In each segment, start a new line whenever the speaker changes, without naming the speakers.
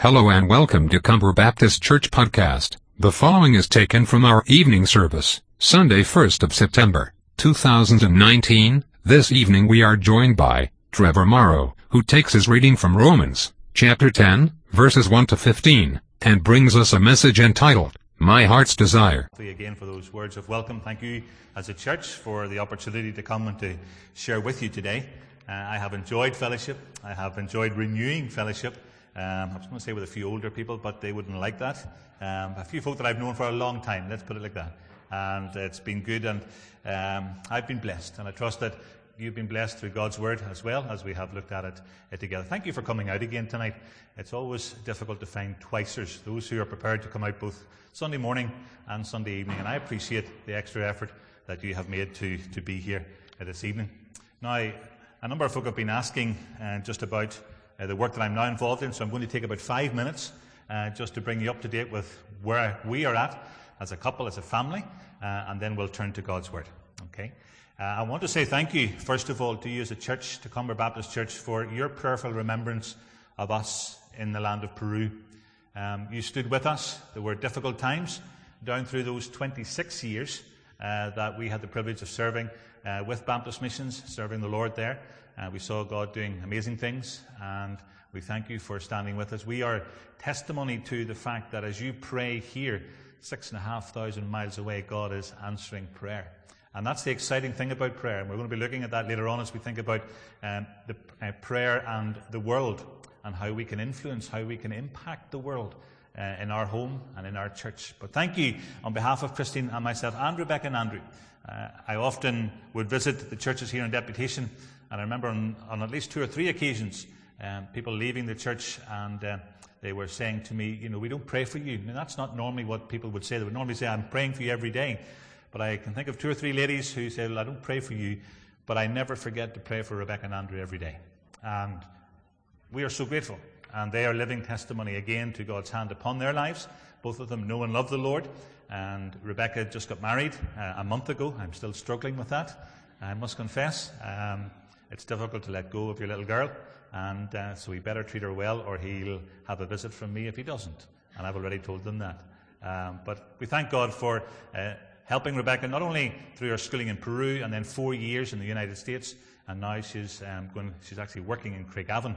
Hello and welcome to Comber Baptist Church Podcast. The following is taken from our evening service, Sunday 1st of September, 2019. This evening we are joined by Trevor Morrow, who takes his reading from Romans, chapter 10, verses 1 to 15, and brings us a message entitled, My Heart's Desire.
Again for those words of welcome. Thank you as a church for the opportunity to come and to share with you today. Uh, I have enjoyed fellowship. I have enjoyed renewing fellowship. Um, I was going to say with a few older people, but they wouldn't like that. Um, a few folk that I've known for a long time, let's put it like that. And it's been good, and um, I've been blessed. And I trust that you've been blessed through God's Word as well as we have looked at it, it together. Thank you for coming out again tonight. It's always difficult to find twicers, those who are prepared to come out both Sunday morning and Sunday evening. And I appreciate the extra effort that you have made to, to be here this evening. Now, a number of folk have been asking uh, just about uh, the work that I'm now involved in, so I'm going to take about five minutes uh, just to bring you up to date with where we are at as a couple, as a family, uh, and then we'll turn to God's Word. Okay? Uh, I want to say thank you, first of all, to you as a church, to Comber Baptist Church, for your prayerful remembrance of us in the land of Peru. Um, you stood with us. There were difficult times down through those 26 years uh, that we had the privilege of serving uh, with Baptist Missions, serving the Lord there. Uh, we saw God doing amazing things, and we thank you for standing with us. We are testimony to the fact that as you pray here, six and a half thousand miles away, God is answering prayer. And that's the exciting thing about prayer. And we're going to be looking at that later on as we think about um, the uh, prayer and the world and how we can influence, how we can impact the world uh, in our home and in our church. But thank you on behalf of Christine and myself and Rebecca and Andrew. Uh, I often would visit the churches here in deputation, and I remember on, on at least two or three occasions um, people leaving the church and uh, they were saying to me, you know, we don't pray for you. And that's not normally what people would say. They would normally say, I'm praying for you every day. But I can think of two or three ladies who say, well, I don't pray for you, but I never forget to pray for Rebecca and Andrew every day. And we are so grateful and they are living testimony again to God's hand upon their lives. Both of them know and love the Lord. And Rebecca just got married uh, a month ago. I'm still struggling with that, I must confess. Um, it's difficult to let go of your little girl, and uh, so we better treat her well, or he'll have a visit from me if he doesn't. And I've already told them that. Um, but we thank God for uh, helping Rebecca not only through her schooling in Peru and then four years in the United States, and now she's um, going, she's actually working in Craigavon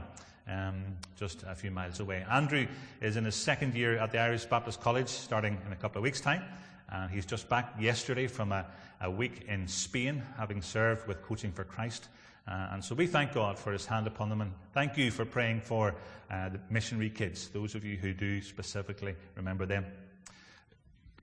um, just a few miles away. Andrew is in his second year at the Irish Baptist College, starting in a couple of weeks' time. And he's just back yesterday from a, a week in Spain, having served with Coaching for Christ. Uh, and so we thank God for his hand upon them. And thank you for praying for uh, the missionary kids, those of you who do specifically remember them.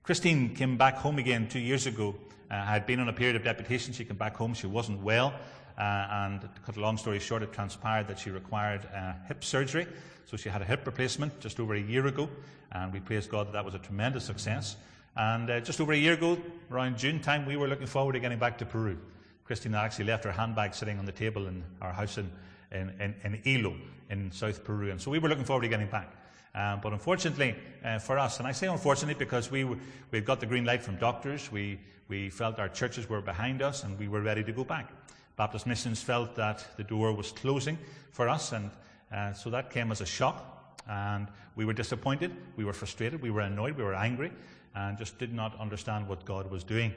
Christine came back home again two years ago. Uh, had been on a period of deputation. She came back home. She wasn't well. Uh, and to cut a long story short, it transpired that she required uh, hip surgery. So she had a hip replacement just over a year ago, and we praise God that that was a tremendous success. And uh, just over a year ago, around June time, we were looking forward to getting back to Peru. Christina actually left her handbag sitting on the table in our house in, in, in, in Ilo, in South Peru. And so we were looking forward to getting back. Um, but unfortunately uh, for us, and I say unfortunately because we, we got the green light from doctors, we, we felt our churches were behind us and we were ready to go back. Baptist Missions felt that the door was closing for us, and uh, so that came as a shock. And we were disappointed, we were frustrated, we were annoyed, we were angry, and just did not understand what God was doing.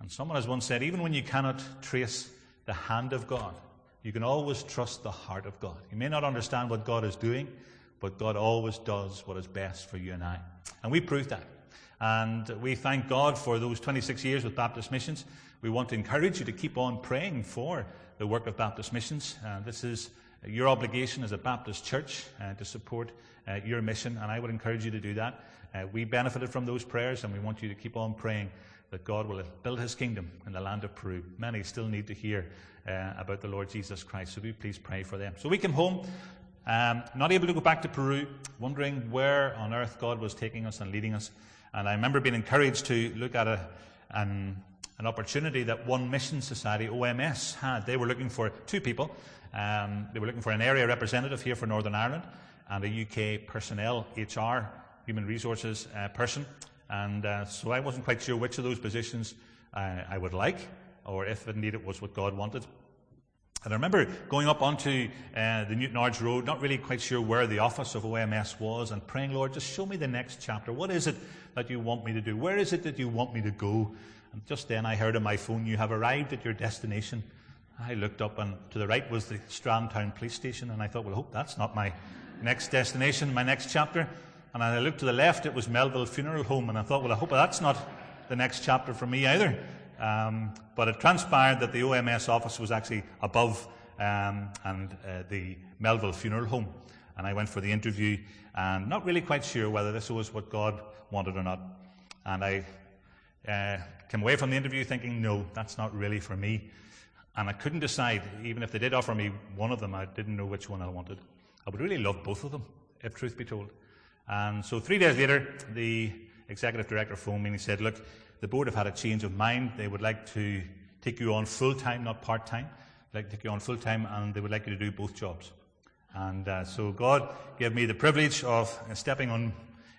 And someone has once said, even when you cannot trace the hand of God, you can always trust the heart of God. You may not understand what God is doing, but God always does what is best for you and I. And we proved that. And we thank God for those 26 years with Baptist Missions. We want to encourage you to keep on praying for the work of Baptist Missions. Uh, this is your obligation as a Baptist church uh, to support uh, your mission, and I would encourage you to do that. Uh, we benefited from those prayers, and we want you to keep on praying that God will build his kingdom in the land of Peru. Many still need to hear uh, about the Lord Jesus Christ, so do please pray for them. So we came home, um, not able to go back to Peru, wondering where on earth God was taking us and leading us. And I remember being encouraged to look at a, an an opportunity that One Mission Society, OMS, had. They were looking for two people. Um, they were looking for an area representative here for Northern Ireland and a UK personnel, HR, human resources uh, person. And uh, so I wasn't quite sure which of those positions uh, I would like, or if indeed it was what God wanted. And I remember going up onto uh, the Arch Road, not really quite sure where the office of OMS was, and praying, Lord, just show me the next chapter. What is it that you want me to do? Where is it that you want me to go? And just then I heard on my phone, You have arrived at your destination. I looked up, and to the right was the Strandtown police station, and I thought, Well, I hope that's not my next destination, my next chapter. And I looked to the left, it was Melville Funeral Home, and I thought, Well, I hope that's not the next chapter for me either. Um, but it transpired that the OMS office was actually above um, and uh, the Melville Funeral Home. And I went for the interview and not really quite sure whether this was what God wanted or not. And I uh, came away from the interview thinking, no, that's not really for me. And I couldn't decide, even if they did offer me one of them, I didn't know which one I wanted. I would really love both of them, if truth be told. And so three days later, the executive director phoned me and he said, look, the board have had a change of mind. They would like to take you on full time, not part time. They'd like to take you on full time, and they would like you to do both jobs. And uh, so God gave me the privilege of stepping on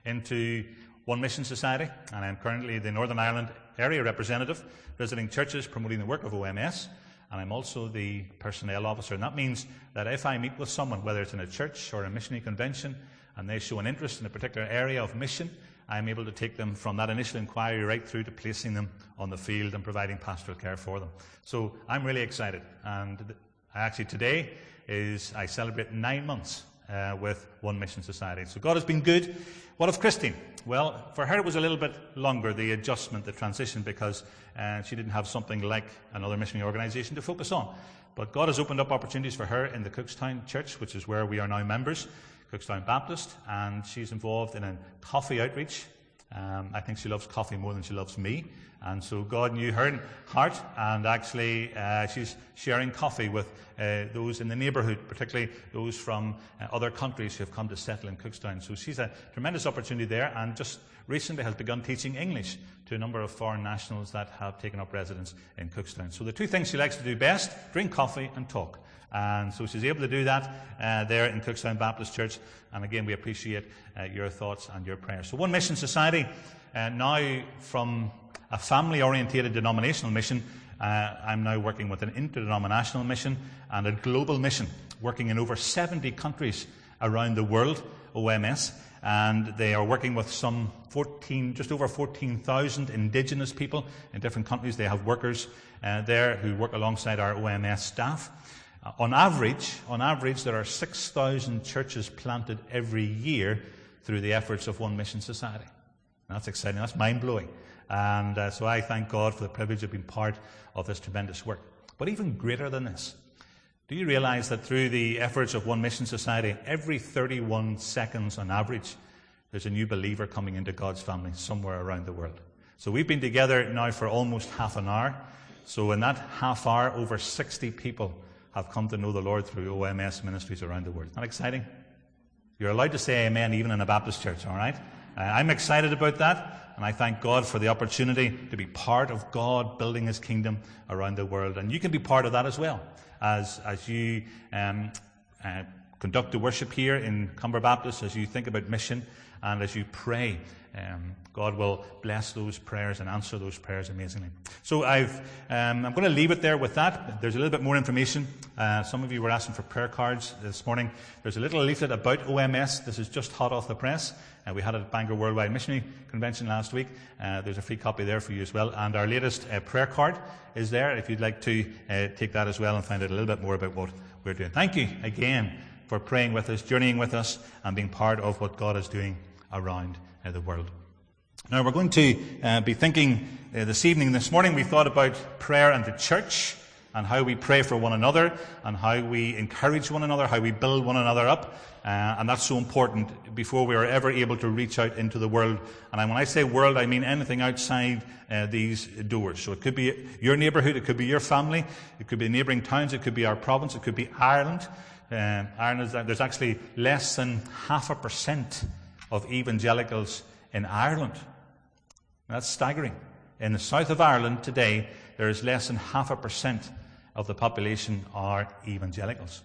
into One Mission Society, and I'm currently the Northern Ireland area representative, visiting churches, promoting the work of OMS. And I'm also the personnel officer. And that means that if I meet with someone, whether it's in a church or a missionary convention, and they show an interest in a particular area of mission, I'm able to take them from that initial inquiry right through to placing them on the field and providing pastoral care for them. So I'm really excited. And actually today is I celebrate nine months uh, with One Mission Society. So God has been good. What of Christine? Well, for her it was a little bit longer, the adjustment, the transition, because uh, she didn't have something like another missionary organisation to focus on. But God has opened up opportunities for her in the Cookstown Church, which is where we are now members. Cookstown Baptist, and she's involved in a coffee outreach. Um, I think she loves coffee more than she loves me. And so God knew her heart, and actually uh, she's sharing coffee with uh, those in the neighbourhood, particularly those from uh, other countries who have come to settle in Cookstown. So she's a tremendous opportunity there, and just recently has begun teaching English to a number of foreign nationals that have taken up residence in Cookstown. So the two things she likes to do best drink coffee and talk. And so she's able to do that uh, there in Cookstown Baptist Church. And again, we appreciate uh, your thoughts and your prayers. So, One Mission Society, uh, now from a family oriented denominational mission, uh, I'm now working with an interdenominational mission and a global mission, working in over 70 countries around the world, OMS. And they are working with some 14, just over 14,000 indigenous people in different countries. They have workers uh, there who work alongside our OMS staff. Uh, on average, on average, there are 6,000 churches planted every year through the efforts of One Mission Society. And that's exciting. That's mind blowing. And uh, so I thank God for the privilege of being part of this tremendous work. But even greater than this, do you realize that through the efforts of One Mission Society, every 31 seconds on average, there's a new believer coming into God's family somewhere around the world? So we've been together now for almost half an hour. So in that half hour, over 60 people have come to know the Lord through OMS ministries around the world. Isn't that exciting? You're allowed to say amen even in a Baptist church, all right? Uh, I'm excited about that, and I thank God for the opportunity to be part of God building His kingdom around the world. And you can be part of that as well, as, as you um, uh, conduct the worship here in Comber Baptist, as you think about mission, and as you pray um, God will bless those prayers and answer those prayers amazingly. So I've, um, I'm going to leave it there with that. There's a little bit more information. Uh, some of you were asking for prayer cards this morning. There's a little leaflet about OMS. This is just hot off the press. Uh, we had it at Bangor Worldwide Missionary Convention last week. Uh, there's a free copy there for you as well. And our latest uh, prayer card is there if you'd like to uh, take that as well and find out a little bit more about what we're doing. Thank you again for praying with us, journeying with us, and being part of what God is doing around uh, the world. Now, we're going to uh, be thinking uh, this evening, this morning, we thought about prayer and the church and how we pray for one another and how we encourage one another, how we build one another up. Uh, and that's so important before we are ever able to reach out into the world. And when I say world, I mean anything outside uh, these doors. So it could be your neighbourhood, it could be your family, it could be neighbouring towns, it could be our province, it could be Ireland. Uh, Ireland, is, there's actually less than half a percent of evangelicals in Ireland. That's staggering. In the south of Ireland today, there is less than half a percent of the population are evangelicals.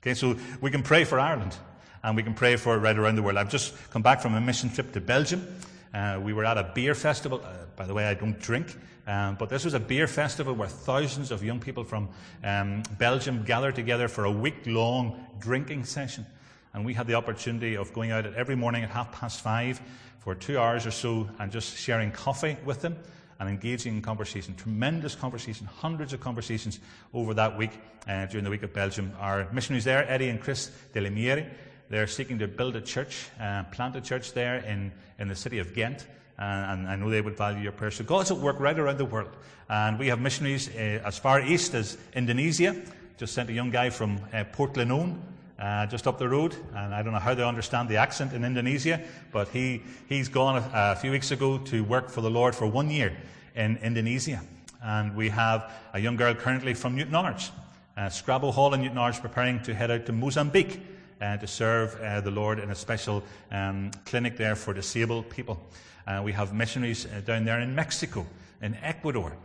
Okay, so we can pray for Ireland and we can pray for it right around the world. I've just come back from a mission trip to Belgium. Uh, we were at a beer festival. Uh, by the way, I don't drink, um, but this was a beer festival where thousands of young people from um, Belgium gathered together for a week long drinking session. And we had the opportunity of going out every morning at half past five for two hours or so and just sharing coffee with them and engaging in conversation. Tremendous conversation, hundreds of conversations over that week uh, during the week of Belgium. Our missionaries there, Eddie and Chris Delimieri, they're seeking to build a church, uh, plant a church there in, in the city of Ghent. Uh, and I know they would value your prayers. So God's at work right around the world. And we have missionaries uh, as far east as Indonesia. Just sent a young guy from uh, Pordenone uh, just up the road. And I don't know how they understand the accent in Indonesia, but he, he's gone a, a, few weeks ago to work for the Lord for one year in Indonesia. And we have a young girl currently from Newtownards, uh, Scrabo Hall in Newtownards, preparing to head out to Mozambique uh, to serve uh, the Lord in a special um, clinic there for disabled people. Uh, we have missionaries uh, down there in Mexico, in Ecuador.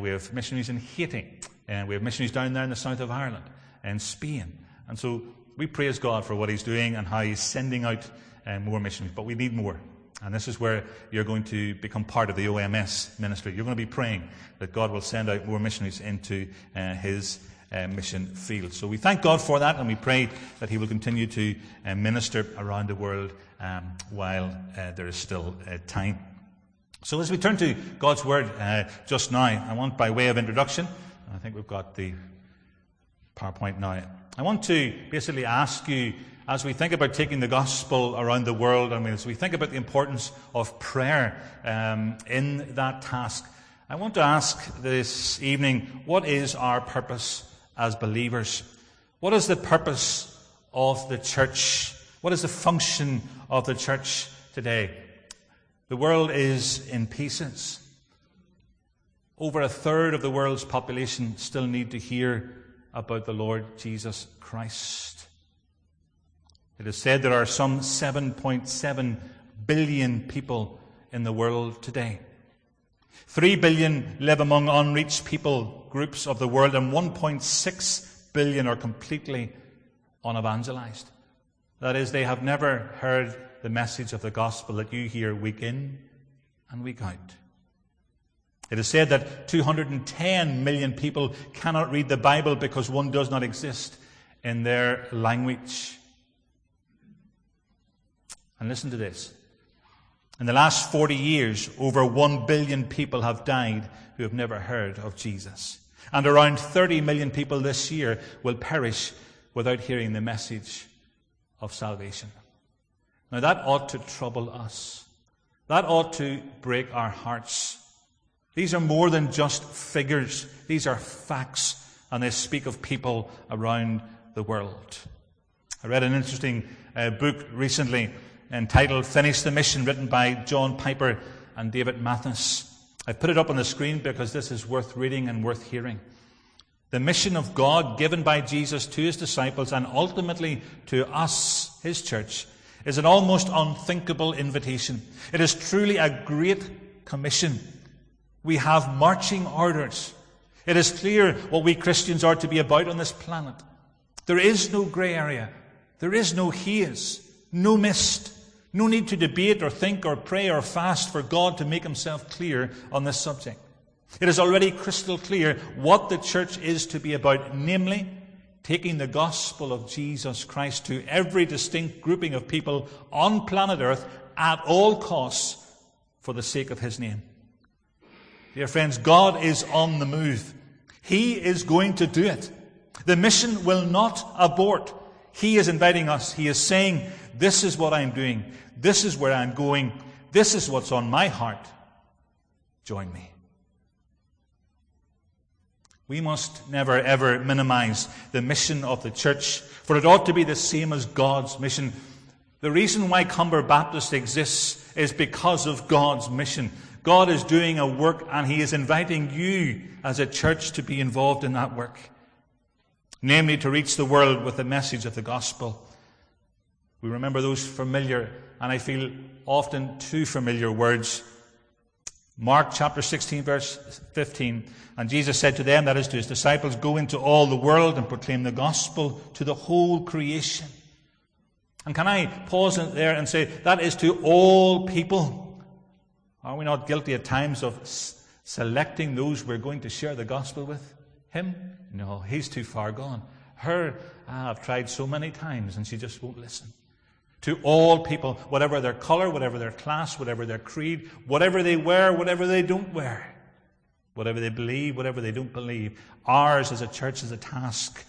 we have missionaries in Haiti. and we have missionaries down there in the south of Ireland, and Spain. And so we praise God for what He's doing and how He's sending out uh, more missionaries, but we need more. And this is where you're going to become part of the OMS ministry. You're going to be praying that God will send out more missionaries into uh, His uh, mission field. So we thank God for that, and we pray that He will continue to uh, minister around the world um, while uh, there is still uh, time. So as we turn to God's Word just now, I want, by way of introduction, I think we've got the PowerPoint now. I want to basically ask you, as we think about taking the gospel around the world, mean, as we think about the importance of prayer um, in that task, I want to ask this evening, what is our purpose as believers? What is the purpose of the church? What is the function of the church today? The world is in pieces. Over a third of the world's population still need to hear about the Lord Jesus Christ. It is said there are some 7.7 billion people in the world today. 3 billion live among unreached people groups of the world, and 1.6 billion are completely unevangelized. That is, they have never heard the message of the gospel that you hear week in and week out. It is said that 210 million people cannot read the Bible because one does not exist in their language. And listen to this. In the last 40 years, over 1 billion people have died who have never heard of Jesus. And around 30 million people this year will perish without hearing the message of salvation. Now that ought to trouble us. That ought to break our hearts. These are more than just figures. These are facts, and they speak of people around the world. I read an interesting uh, book recently entitled Finish the Mission, written by John Piper and David Mathis. I put it up on the screen because this is worth reading and worth hearing. The mission of God given by Jesus to his disciples and ultimately to us, his church, is an almost unthinkable invitation. It is truly a great commission we have marching orders. It is clear what we Christians are to be about on this planet. There is no grey area. There is no haze, no mist, no need to debate or think or pray or fast for God to make himself clear on this subject. It is already crystal clear what the church is to be about, namely, taking the gospel of Jesus Christ to every distinct grouping of people on planet Earth at all costs for the sake of his name. Dear friends, God is on the move. He is going to do it. The mission will not abort. He is inviting us. He is saying, This is what I'm doing. This is where I'm going. This is what's on my heart. Join me. We must never ever minimize the mission of the church, for it ought to be the same as God's mission. The reason why Comber Baptist exists is because of God's mission. God is doing a work and He is inviting you as a church to be involved in that work. Namely, to reach the world with the message of the gospel. We remember those familiar, and I feel often too familiar words. Mark chapter 16 verse 15. And Jesus said to them, that is to his disciples, go into all the world and proclaim the gospel to the whole creation. And can I pause there and say, that is to all people. Are we not guilty at times of s- selecting those we're going to share the gospel with? Him? No, he's too far gone. Her, ah, I've tried so many times and she just won't listen. To all people, whatever their color, whatever their class, whatever their creed, whatever they wear, whatever they don't wear, whatever they believe, whatever they don't believe, ours as a church is a task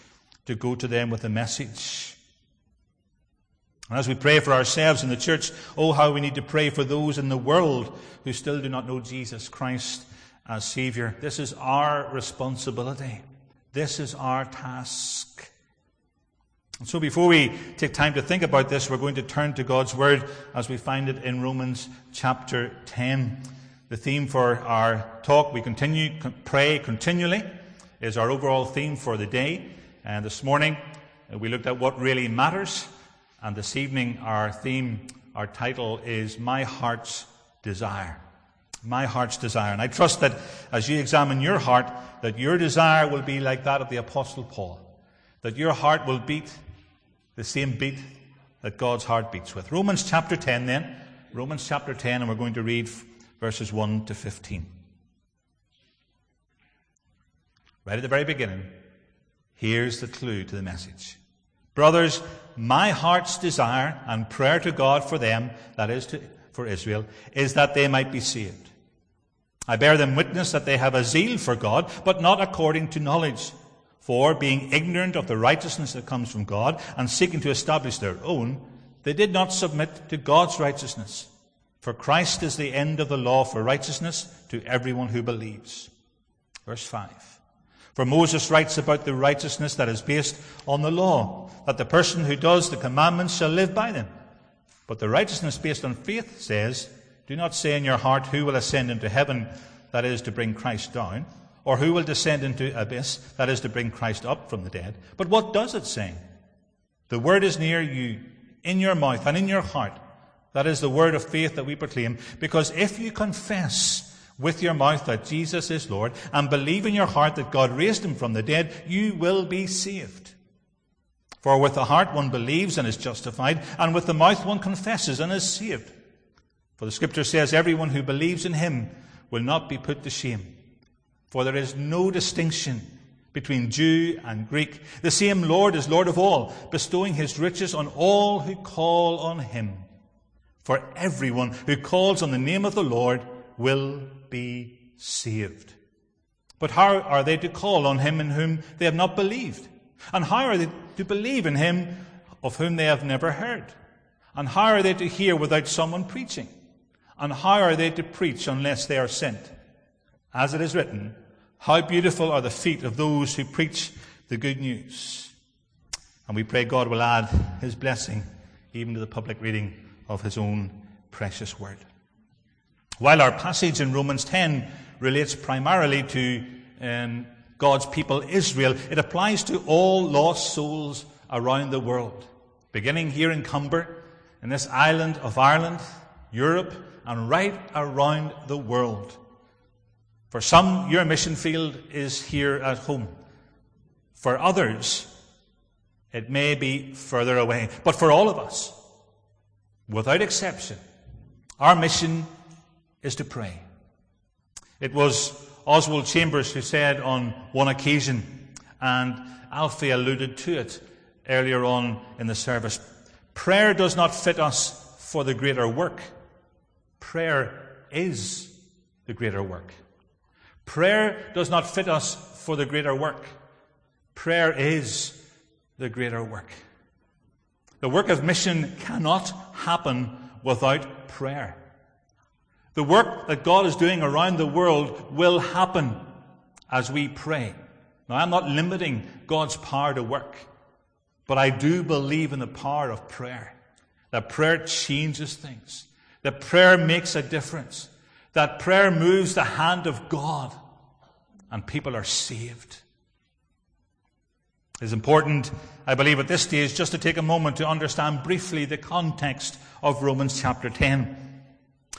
to go to them with a message. And as we pray for ourselves in the church, oh, how we need to pray for those in the world who still do not know Jesus Christ as Savior. This is our responsibility. This is our task. And so before we take time to think about this, we're going to turn to God's Word as we find it in Romans chapter 10. The theme for our talk, we continue, pray continually, is our overall theme for the day. And this morning, we looked at what really matters. And this evening, our theme, our title is My Heart's Desire. My heart's desire. And I trust that as you examine your heart, that your desire will be like that of the Apostle Paul. That your heart will beat the same beat that God's heart beats with. Romans chapter 10 then. Romans chapter 10, and we're going to read verses 1 to 15. Right at the very beginning, Here's the clue to the message. Brothers, my heart's desire and prayer to God for them, that is to, for Israel, is that they might be saved. I bear them witness that they have a zeal for God, but not according to knowledge. For, being ignorant of the righteousness that comes from God and seeking to establish their own, they did not submit to God's righteousness. For Christ is the end of the law for righteousness to everyone who believes. Verse 5. For Moses writes about the righteousness that is based on the law, that the person who does the commandments shall live by them. But the righteousness based on faith says, Do not say in your heart, Who will ascend into heaven, that is to bring Christ down, or who will descend into abyss, that is to bring Christ up from the dead. But what does it say? The word is near you, in your mouth and in your heart. That is the word of faith that we proclaim, because if you confess with your mouth that Jesus is Lord and believe in your heart that God raised him from the dead, you will be saved. For with the heart one believes and is justified, and with the mouth one confesses and is saved. For the scripture says, everyone who believes in him will not be put to shame. For there is no distinction between Jew and Greek. The same Lord is Lord of all, bestowing his riches on all who call on him. For everyone who calls on the name of the Lord will be saved. But how are they to call on him in whom they have not believed? And how are they to believe in him of whom they have never heard? And how are they to hear without someone preaching? And how are they to preach unless they are sent? As it is written, how beautiful are the feet of those who preach the good news. And we pray God will add his blessing even to the public reading of his own precious word. While our passage in Romans 10 relates primarily to um, God's people Israel, it applies to all lost souls around the world, beginning here in Comber, in this island of Ireland, Europe, and right around the world. For some, your mission field is here at home. For others, it may be further away. But for all of us, without exception, our mission is to pray. It was Oswald Chambers who said on one occasion, and Alfie alluded to it earlier on in the service prayer does not fit us for the greater work. Prayer is the greater work. Prayer does not fit us for the greater work. Prayer is the greater work. The work of mission cannot happen without prayer. The work that God is doing around the world will happen as we pray. Now, I'm not limiting God's power to work, but I do believe in the power of prayer. That prayer changes things. That prayer makes a difference. That prayer moves the hand of God and people are saved. It is important, I believe, at this stage just to take a moment to understand briefly the context of Romans chapter 10.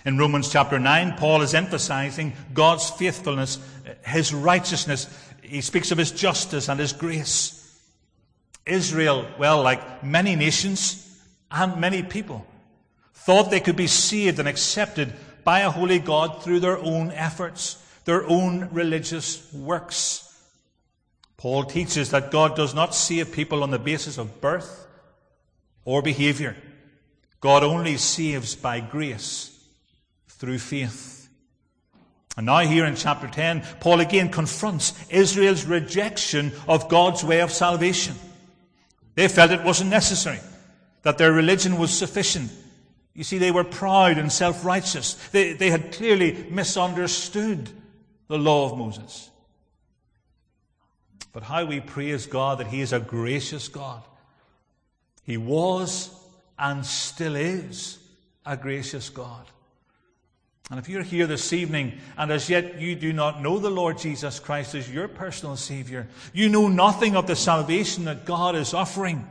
In Romans chapter 9, Paul is emphasizing God's faithfulness, his righteousness. He speaks of his justice and his grace. Israel, well, like many nations and many people, thought they could be saved and accepted by a holy God through their own efforts, their own religious works. Paul teaches that God does not save people on the basis of birth or behavior. God only saves by grace through faith. And now, here in chapter 10, Paul again confronts Israel's rejection of God's way of salvation. They felt it wasn't necessary, that their religion was sufficient. You see, they were proud and self righteous. They, they had clearly misunderstood the law of Moses. But how we praise God that He is a gracious God. He was and still is a gracious God. And if you're here this evening and as yet you do not know the Lord Jesus Christ as your personal Savior, you know nothing of the salvation that God is offering,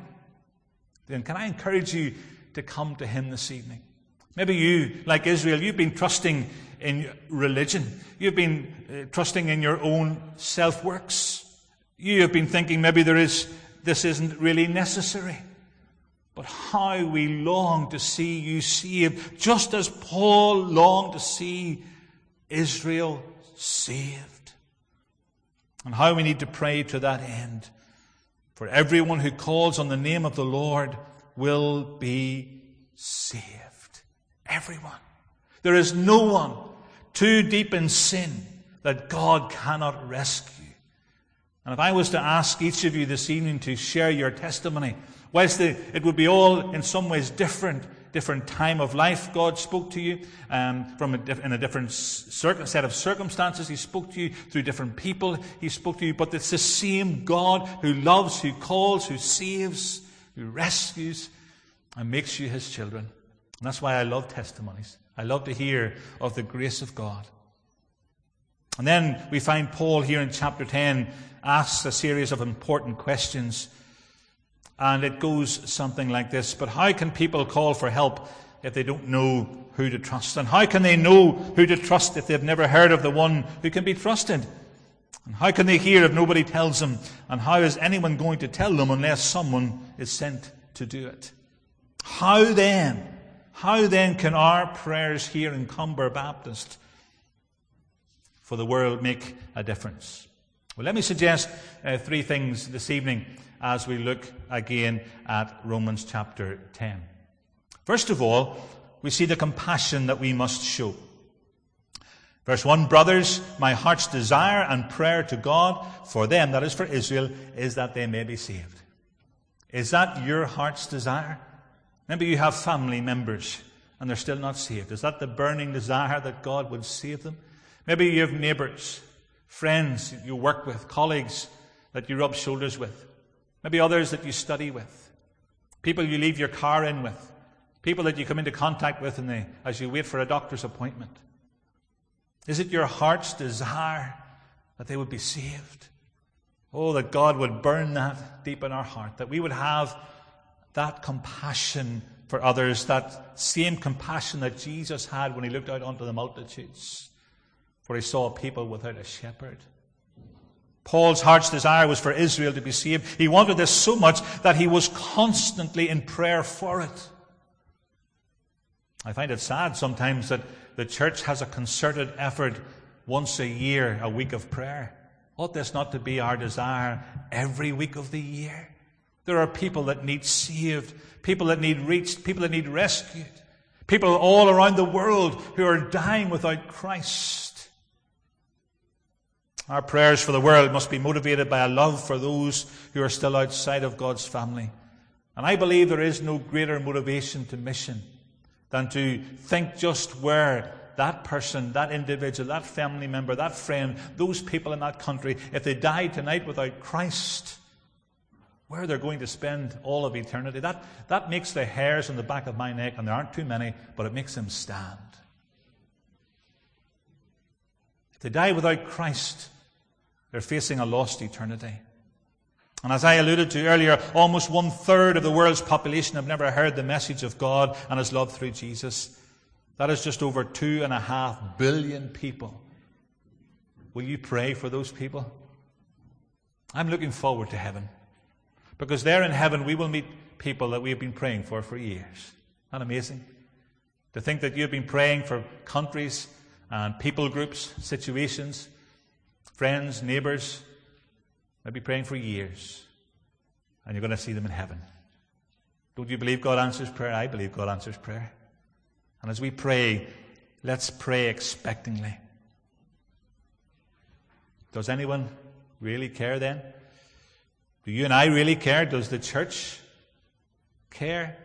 then can I encourage you to come to Him this evening? Maybe you, like Israel, you've been trusting in religion. You've been uh, trusting in your own self works. You have been thinking maybe there is, this isn't really necessary. But how we long to see you saved, just as Paul longed to see Israel saved. And how we need to pray to that end. For everyone who calls on the name of the Lord will be saved. Everyone. There is no one too deep in sin that God cannot rescue. And if I was to ask each of you this evening to share your testimony, Whilst it would be all in some ways different, different time of life, God spoke to you um, from a diff- in a different set of circumstances. He spoke to you through different people. He spoke to you, but it's the same God who loves, who calls, who saves, who rescues, and makes you his children. And that's why I love testimonies. I love to hear of the grace of God. And then we find Paul here in chapter 10 asks a series of important questions and it goes something like this But how can people call for help if they don't know who to trust? And how can they know who to trust if they've never heard of the one who can be trusted? And how can they hear if nobody tells them? And how is anyone going to tell them unless someone is sent to do it? How then? How then can our prayers here in Comber Baptist for the world make a difference? Well, let me suggest uh, three things this evening as we look again at Romans chapter 10. First of all, we see the compassion that we must show. Verse 1 Brothers, my heart's desire and prayer to God for them, that is for Israel, is that they may be saved. Is that your heart's desire? Maybe you have family members and they're still not saved. Is that the burning desire that God would save them? Maybe you have neighbors, friends you work with, colleagues that you rub shoulders with. Maybe others that you study with. People you leave your car in with. People that you come into contact with the, as you wait for a doctor's appointment. Is it your heart's desire that they would be saved? Oh, that God would burn that deep in our heart, that we would have that compassion for others, that same compassion that Jesus had when he looked out onto the multitudes, for he saw people without a shepherd. Paul's heart's desire was for Israel to be saved. He wanted this so much that he was constantly in prayer for it. I find it sad sometimes that the church has a concerted effort once a year, a week of prayer. Ought this not to be our desire every week of the year? There are people that need saved, people that need reached, people that need rescued, people all around the world who are dying without Christ. Our prayers for the world must be motivated by a love for those who are still outside of God's family. And I believe there is no greater motivation to mission than to think just where that person, that individual, that family member, that friend, those people in that country, if they die tonight without Christ, where they're going to spend all of eternity. That, that makes the hairs on the back of my neck, and there aren't too many, but it makes them stand. If they die without Christ, they're facing a lost eternity. And as I alluded to earlier, almost one third of the world's population have never heard the message of God and His love through Jesus. That is just over two and a half billion people. Will you pray for those people? I'm looking forward to heaven. Because there in heaven we will meet people that we have been praying for for years. Isn't that amazing? To think that you've been praying for countries and people groups, situations, friends, neighbors, maybe praying for years, and you're going to see them in heaven. Don't you believe God answers prayer? I believe God answers prayer. And as we pray, let's pray expectingly. Does anyone really care then? Do you and I really care? Does the church care?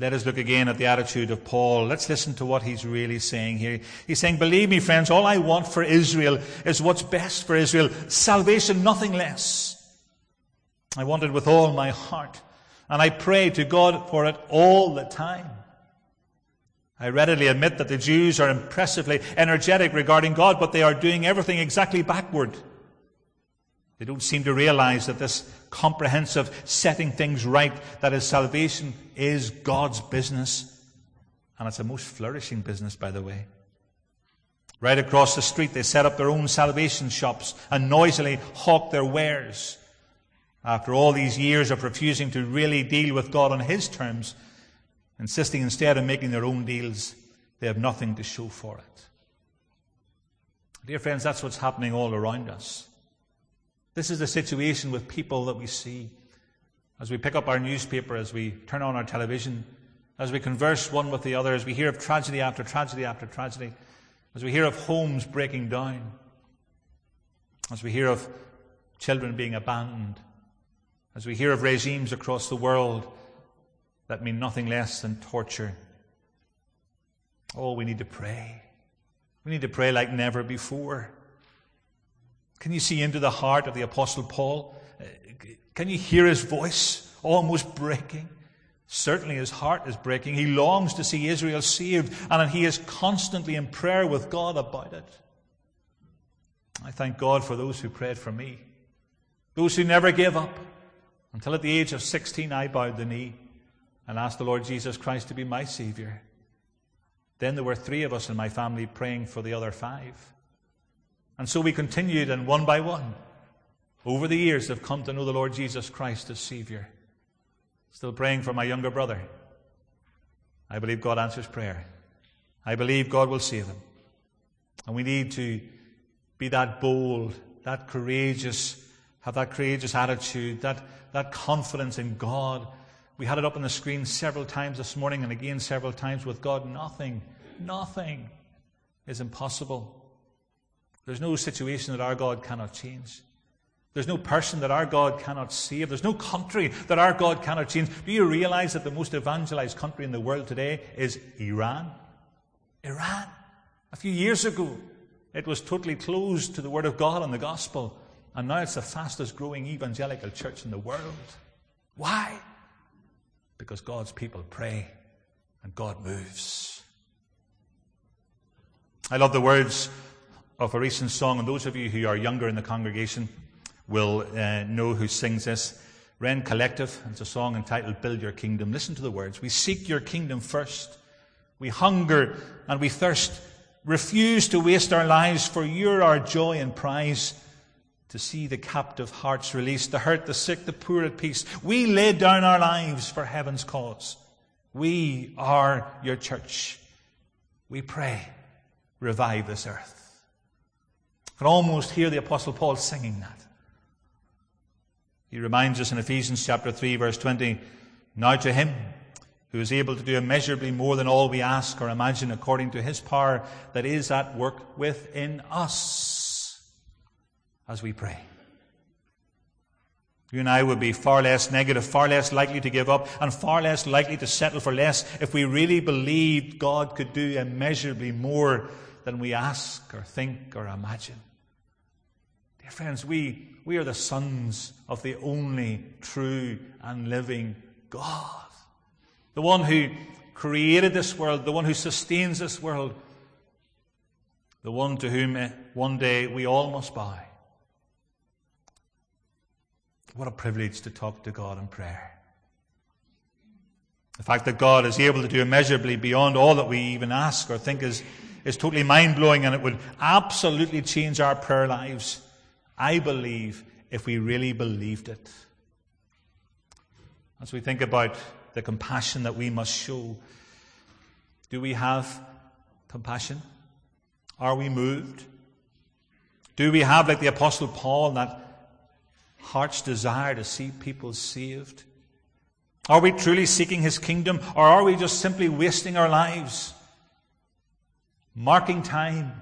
Let us look again at the attitude of Paul. Let's listen to what he's really saying here. He's saying, Believe me, friends, all I want for Israel is what's best for Israel. Salvation, nothing less. I want it with all my heart. And I pray to God for it all the time. I readily admit that the Jews are impressively energetic regarding God, but they are doing everything exactly backward. They don't seem to realize that this comprehensive setting things right, that is salvation, is God's business. And it's a most flourishing business, by the way. Right across the street, they set up their own salvation shops and noisily hawk their wares. After all these years of refusing to really deal with God on His terms, insisting instead on making their own deals, they have nothing to show for it. Dear friends, that's what's happening all around us. This is the situation with people that we see as we pick up our newspaper, as we turn on our television, as we converse one with the other, as we hear of tragedy after tragedy after tragedy, as we hear of homes breaking down, as we hear of children being abandoned, as we hear of regimes across the world that mean nothing less than torture. Oh, we need to pray. We need to pray like never before. Can you see into the heart of the Apostle Paul? Uh, can you hear his voice almost breaking? Certainly his heart is breaking. He longs to see Israel saved, and he is constantly in prayer with God about it. I thank God for those who prayed for me, those who never gave up. Until at the age of 16, I bowed the knee and asked the Lord Jesus Christ to be my Savior. Then there were three of us in my family praying for the other five. And so we continued, and one by one, over the years, have come to know the Lord Jesus Christ as Savior. Still praying for my younger brother. I believe God answers prayer. I believe God will save him. And we need to be that bold, that courageous, have that courageous attitude, that, that confidence in God. We had it up on the screen several times this morning and again several times with God. Nothing, nothing is impossible. There's no situation that our God cannot change. There's no person that our God cannot save. There's no country that our God cannot change. Do you realize that the most evangelized country in the world today is Iran? Iran. A few years ago, it was totally closed to the Word of God and the Gospel. And now it's the fastest growing evangelical church in the world. Why? Because God's people pray and God moves. I love the words of a recent song, and those of you who are younger in the congregation will uh, know who sings this. Rend Collective, it's a song entitled Build Your Kingdom. Listen to the words. We seek your kingdom first. We hunger and we thirst. Refuse to waste our lives, for you're our joy and prize. To see the captive hearts released, the hurt, the sick, the poor at peace. We lay down our lives for heaven's cause. We are your church. We pray, revive this earth can almost hear the Apostle Paul singing that. He reminds us in Ephesians chapter 3, verse 20 Now to him who is able to do immeasurably more than all we ask or imagine according to his power that is at work within us as we pray. You and I would be far less negative, far less likely to give up, and far less likely to settle for less if we really believed God could do immeasurably more than we ask or think or imagine. Dear friends, we, we are the sons of the only true and living God. The one who created this world, the one who sustains this world, the one to whom eh, one day we all must bow. What a privilege to talk to God in prayer. The fact that God is able to do immeasurably beyond all that we even ask or think is is totally mind blowing and it would absolutely change our prayer lives. I believe if we really believed it. As we think about the compassion that we must show, Do we have compassion? Are we moved? Do we have, like the Apostle Paul, that heart's desire to see people saved? Are we truly seeking His kingdom, or are we just simply wasting our lives, marking time,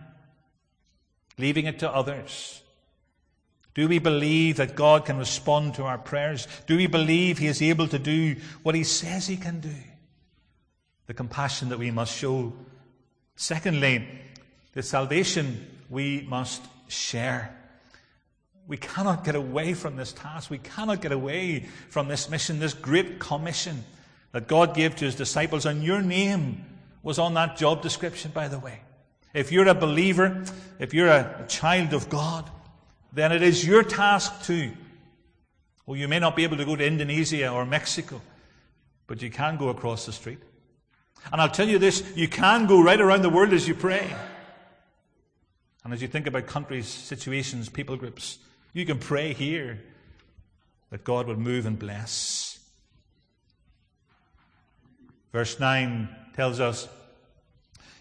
leaving it to others? Do we believe that God can respond to our prayers? Do we believe He is able to do what He says He can do? The compassion that we must show. Secondly, the salvation we must share. We cannot get away from this task. We cannot get away from this mission, this great commission that God gave to His disciples. In your name was on that job description, by the way. If you're a believer, if you're a child of God, then it is your task too. Well, you may not be able to go to Indonesia or Mexico, but you can go across the street. And I'll tell you this, you can go right around the world as you pray. And as you think about countries, situations, people groups, you can pray here that God would move and bless. Verse 9 tells us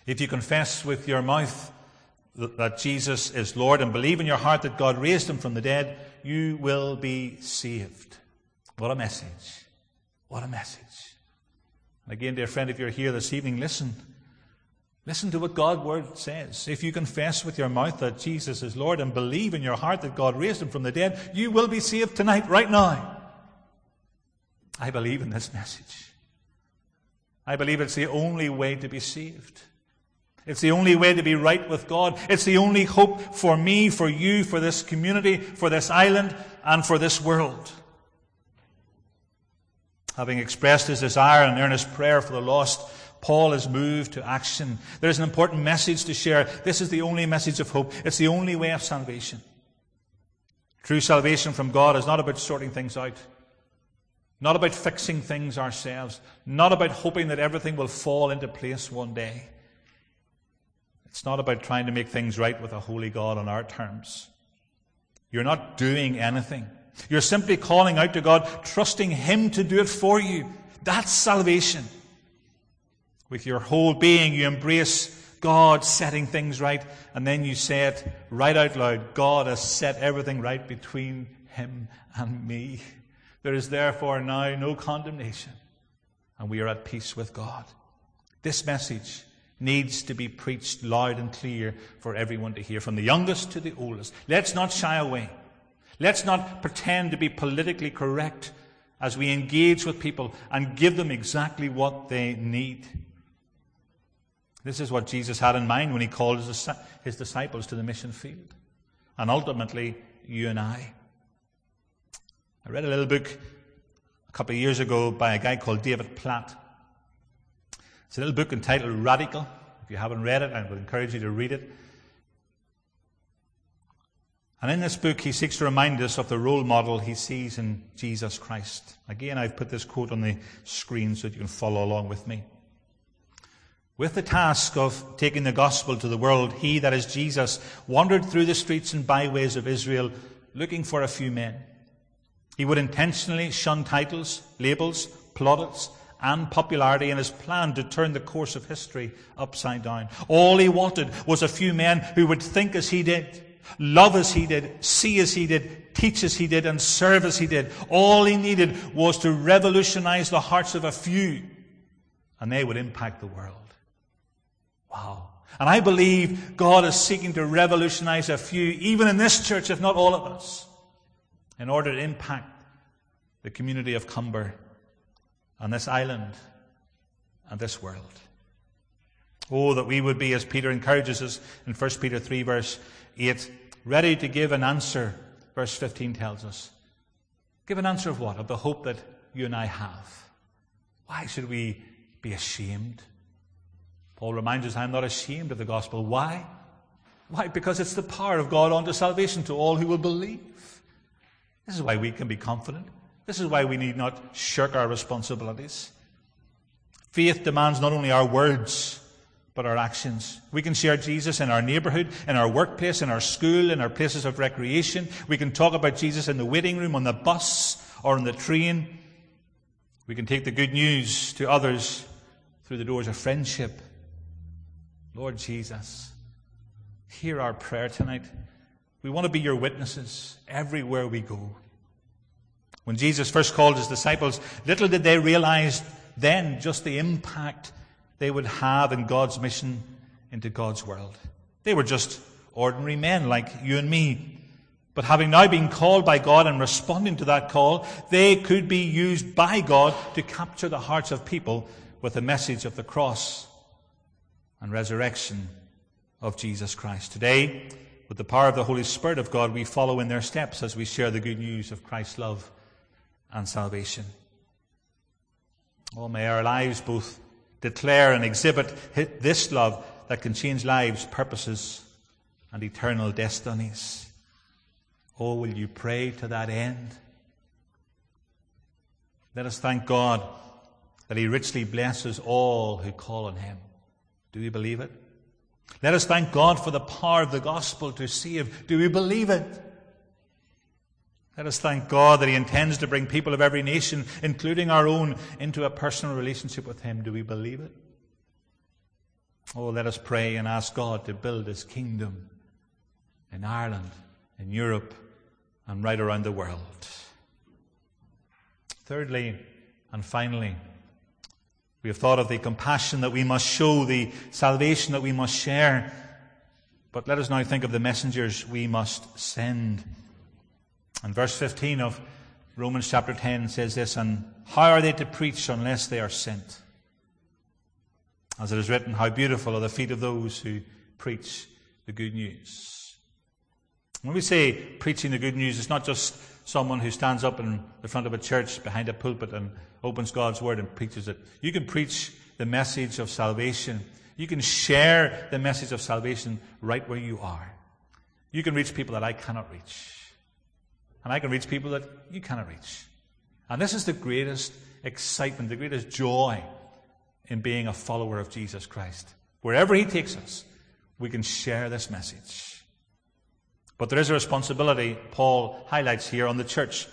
if you confess with your mouth that Jesus is Lord and believe in your heart that God raised him from the dead, you will be saved. What a message. What a message. And Again, dear friend, if you're here this evening, listen. Listen to what God's word says. If you confess with your mouth that Jesus is Lord and believe in your heart that God raised him from the dead, you will be saved tonight, right now. I believe in this message. I believe it's the only way to be saved. It's the only way to be right with God. It's the only hope for me, for you, for this community, for this island, and for this world. Having expressed his desire and earnest prayer for the lost, Paul is moved to action. There's an important message to share. This is the only message of hope. It's the only way of salvation. True salvation from God is not about sorting things out, not about fixing things ourselves, not about hoping that everything will fall into place one day. It's not about trying to make things right with a holy God on our terms. You're not doing anything. You're simply calling out to God, trusting Him to do it for you. That's salvation. With your whole being, you embrace God setting things right, and then you say it right out loud God has set everything right between Him and me. There is therefore now no condemnation, and we are at peace with God. This message needs to be preached loud and clear for everyone to hear, from the youngest to the oldest. Let's not shy away. Let's not pretend to be politically correct as we engage with people and give them exactly what they need. This is what Jesus had in mind when he called his, disciples to the mission field. And ultimately, you and I. I read a little book a couple of years ago by a guy called David Platt. It's a little book entitled Radical. If you haven't read it, I would encourage you to read it. And in this book, he seeks to remind us of the role model he sees in Jesus Christ. Again, I've put this quote on the screen so that you can follow along with me. With the task of taking the gospel to the world, he, that is Jesus, wandered through the streets and byways of Israel looking for a few men. He would intentionally shun titles, labels, plaudits, and popularity in his plan to turn the course of history upside down. All he wanted was a few men who would think as he did, love as he did, see as he did, teach as he did, and serve as he did. All he needed was to revolutionize the hearts of a few, and they would impact the world. Wow. And I believe God is seeking to revolutionize a few, even in this church, if not all of us, in order to impact the community of Comber and this island and this world. Oh, that we would be, as Peter encourages us in 1 Peter 3, verse 8, ready to give an answer, verse 15 tells us. Give an answer of what? Of the hope that you and I have. Why should we be ashamed? Paul reminds us, I'm not ashamed of the gospel. Why? Why? Because it's the power of God unto salvation to all who will believe. This is why we can be confident. This is why we need not shirk our responsibilities. Faith demands not only our words, but our actions. We can share Jesus in our neighborhood, in our workplace, in our school, in our places of recreation. We can talk about Jesus in the waiting room, on the bus, or on the train. We can take the good news to others through the doors of friendship Lord Jesus, hear our prayer tonight. We want to be your witnesses everywhere we go. When Jesus first called his disciples, little did they realize then just the impact they would have in God's mission into God's world. They were just ordinary men like you and me. But having now been called by God and responding to that call, they could be used by God to capture the hearts of people with the message of the cross and resurrection of Jesus Christ. Today, with the power of the Holy Spirit of God, we follow in their steps as we share the good news of Christ's love and salvation. Oh, may our lives both declare and exhibit this love that can change lives, purposes, and eternal destinies. Oh, will you pray to that end? Let us thank God that He richly blesses all who call on Him. Do we believe it? Let us thank God for the power of the gospel to save. Do we believe it? Let us thank God that He intends to bring people of every nation, including our own, into a personal relationship with Him. Do we believe it? Oh, let us pray and ask God to build His kingdom in Ireland, in Europe, and right around the world. Thirdly, and finally, we have thought of the compassion that we must show, the salvation that we must share. But let us now think of the messengers we must send. And verse 15 of Romans chapter 10 says this, And how are they to preach unless they are sent? As it is written, How beautiful are the feet of those who preach the good news. When we say preaching the good news, it's not just someone who stands up in the front of a church behind a pulpit and opens God's word and preaches it. You can preach the message of salvation. You can share the message of salvation right where you are. You can reach people that I cannot reach. And I can reach people that you cannot reach. And this is the greatest excitement, the greatest joy in being a follower of Jesus Christ. Wherever He takes us, we can share this message. But there is a responsibility, Paul highlights here, on the church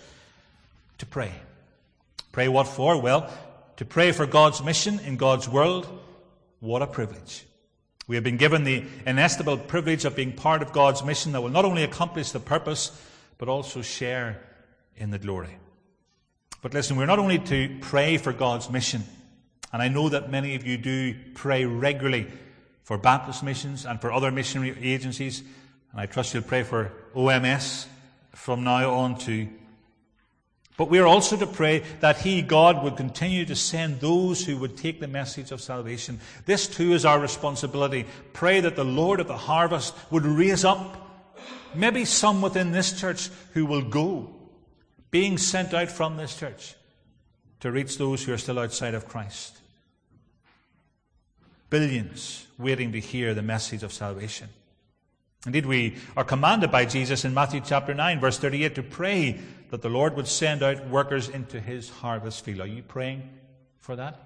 to pray. Pray what for? Well, to pray for God's mission in God's world. What a privilege. We have been given the inestimable privilege of being part of God's mission that will not only accomplish the purpose, but also share in the glory. But listen, we're not only to pray for God's mission, and I know that many of you do pray regularly for Baptist missions and for other missionary agencies, and I trust you'll pray for OMS from now on too. but we are also to pray that He, God, would continue to send those who would take the message of salvation. This too is our responsibility. Pray that the Lord of the harvest would raise up maybe some within this church who will go, being sent out from this church to reach those who are still outside of Christ. Billions waiting to hear the message of salvation. Indeed, we are commanded by Jesus in Matthew chapter 9, verse 38, to pray that the Lord would send out workers into his harvest field. Are you praying for that?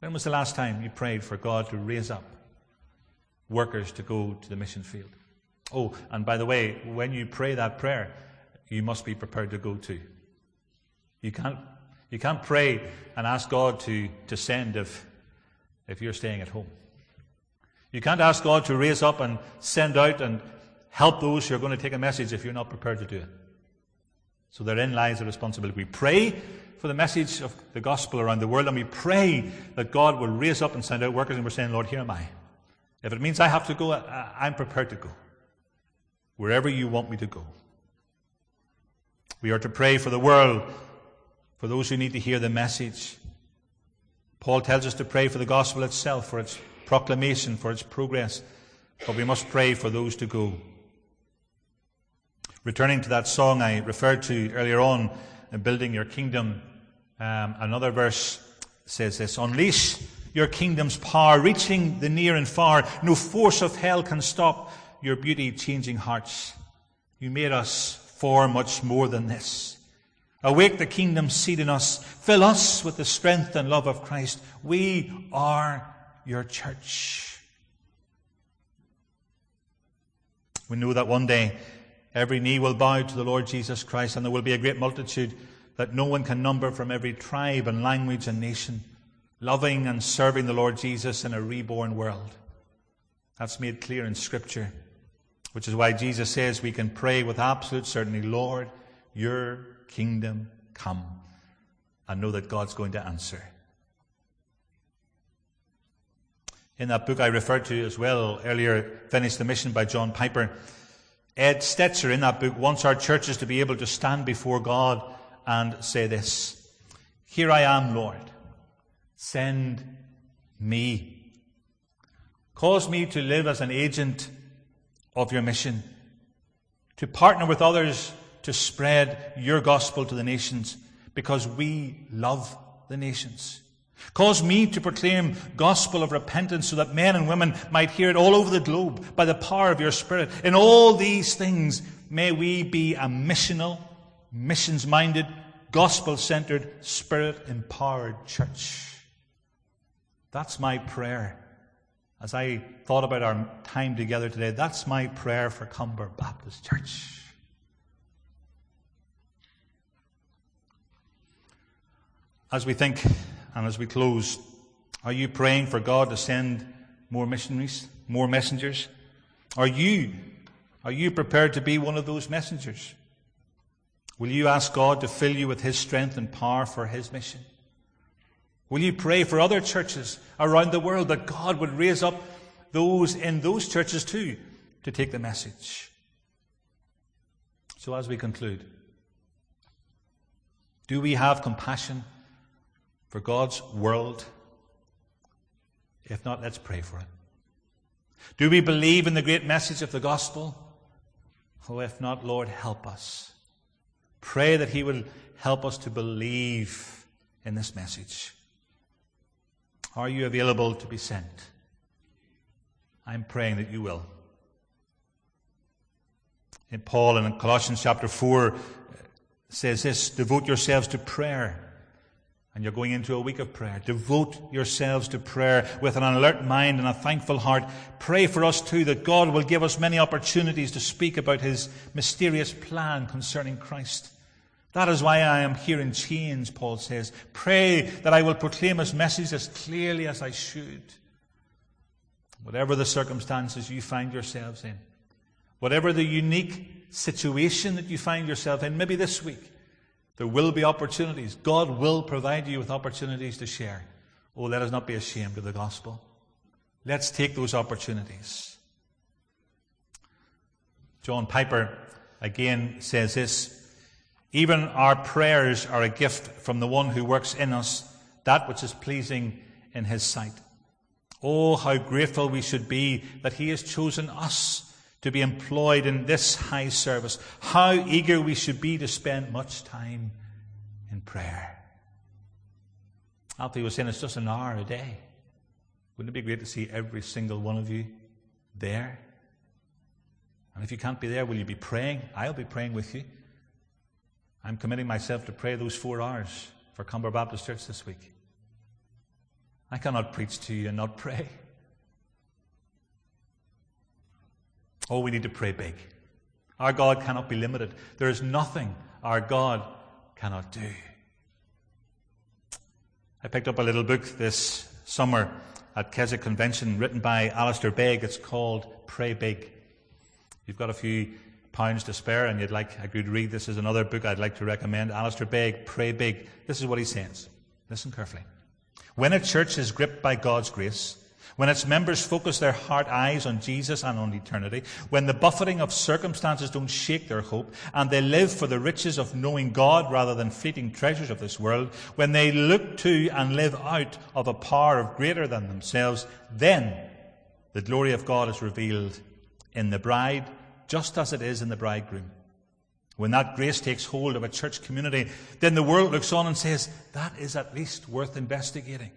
When was the last time you prayed for God to raise up workers to go to the mission field? Oh, and by the way, when you pray that prayer, you must be prepared to go too. You can't, you can't pray and ask God to, to send if, if you're staying at home. You can't ask God to raise up and send out and help those who are going to take a message if you're not prepared to do it. So therein lies the responsibility. We pray for the message of the gospel around the world, and we pray that God will raise up and send out workers, and we're saying, Lord, here am I. If it means I have to go, I'm prepared to go. Wherever you want me to go. We are to pray for the world, for those who need to hear the message. Paul tells us to pray for the gospel itself, for its proclamation, for its progress, but we must pray for those to go. Returning to that song I referred to earlier on, in Building Your Kingdom, um, another verse says this Unleash your kingdom's power, reaching the near and far. No force of hell can stop your beauty changing hearts. You made us for much more than this. Awake the kingdom seed in us. Fill us with the strength and love of Christ. We are your church. We know that one day every knee will bow to the Lord Jesus Christ, and there will be a great multitude that no one can number from every tribe and language and nation. loving and serving the Lord Jesus in a reborn world. That's made clear in Scripture, which is why Jesus says we can pray with absolute certainty, Lord, your kingdom come, and know that God's going to answer. In that book I referred to as well earlier, Finish the Mission by John Piper, Ed Stetzer in that book wants our churches to be able to stand before God and say this Here I am, Lord. Send me. Cause me to live as an agent of your mission, to partner with others to spread your gospel to the nations because we love the nations. Cause me to proclaim gospel of repentance so that men and women might hear it all over the globe by the power of your Spirit. In all these things, may we be a missional, missions minded, gospel centered, spirit empowered church. That's my prayer. As I thought about our time together today, that's my prayer for Comber Baptist Church. As we think and as we close, are you praying for God to send more missionaries, more messengers? Are you, are you prepared to be one of those messengers? Will you ask God to fill you with His strength and power for His mission? Will you pray for other churches around the world that God would raise up those in those churches too to take the message? So, as we conclude, do we have compassion for God's world? If not, let's pray for it. Do we believe in the great message of the gospel? Oh, if not, Lord, help us. Pray that He will help us to believe in this message. Are you available to be sent? I'm praying that you will. In Paul in Colossians chapter 4 uh, says this devote yourselves to prayer and you're going into a week of prayer. Devote yourselves to prayer with an alert mind and a thankful heart. Pray for us too that God will give us many opportunities to speak about His mysterious plan concerning Christ. That is why I am here in chains, Paul says. Pray that I will proclaim His message as clearly as I should. Whatever the circumstances you find yourselves in, whatever the unique situation that you find yourself in, maybe this week, there will be opportunities. God will provide you with opportunities to share. Oh, let us not be ashamed of the gospel. Let's take those opportunities. John Piper again says this Even our prayers are a gift from the one who works in us that which is pleasing in his sight. Oh, how grateful we should be that he has chosen us to be employed in this high service. How eager we should be to spend much time in prayer. Alfie was saying it's just an hour a day. Wouldn't it be great to see every single one of you there? And if you can't be there, will you be praying? I'll be praying with you. I'm committing myself to pray those four hours for Comber Baptist Church this week. I cannot preach to you and not pray. Oh, we need to pray big. Our God cannot be limited. There is nothing our God cannot do. I picked up a little book this summer at Keswick Convention written by Alistair Begg. It's called Pray Big. You've got a few pounds to spare and you'd like, I to read this is another book I'd like to recommend. Alistair Begg, Pray Big. This is what he says. Listen carefully. When a church is gripped by God's grace, when its members focus their heart eyes on Jesus and on eternity, when the buffeting of circumstances don't shake their hope, and they live for the riches of knowing God rather than fleeting treasures of this world, when they look to and live out of a power of greater than themselves, then the glory of God is revealed in the bride, just as it is in the bridegroom. When that grace takes hold of a church community, then the world looks on and says, that is at least worth investigating.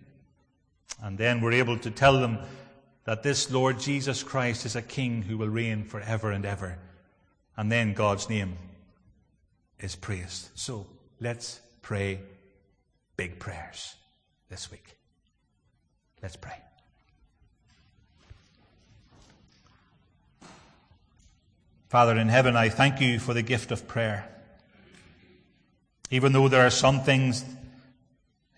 And then we're able to tell them that this Lord Jesus Christ is a king who will reign forever and ever. And then God's name is praised. So let's pray big prayers this week. Let's pray. Father in heaven, I thank you for the gift of prayer. Even though there are some things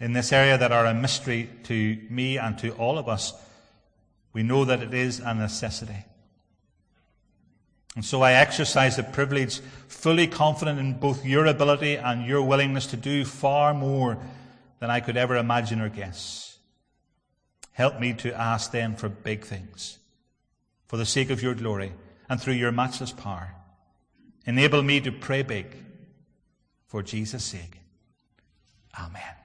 in this area that are a mystery to me and to all of us, we know that it is a necessity. And so I exercise the privilege, fully confident in both your ability and your willingness to do far more than I could ever imagine or guess. Help me to ask then for big things, for the sake of your glory and through your matchless power. Enable me to pray big for Jesus' sake. Amen.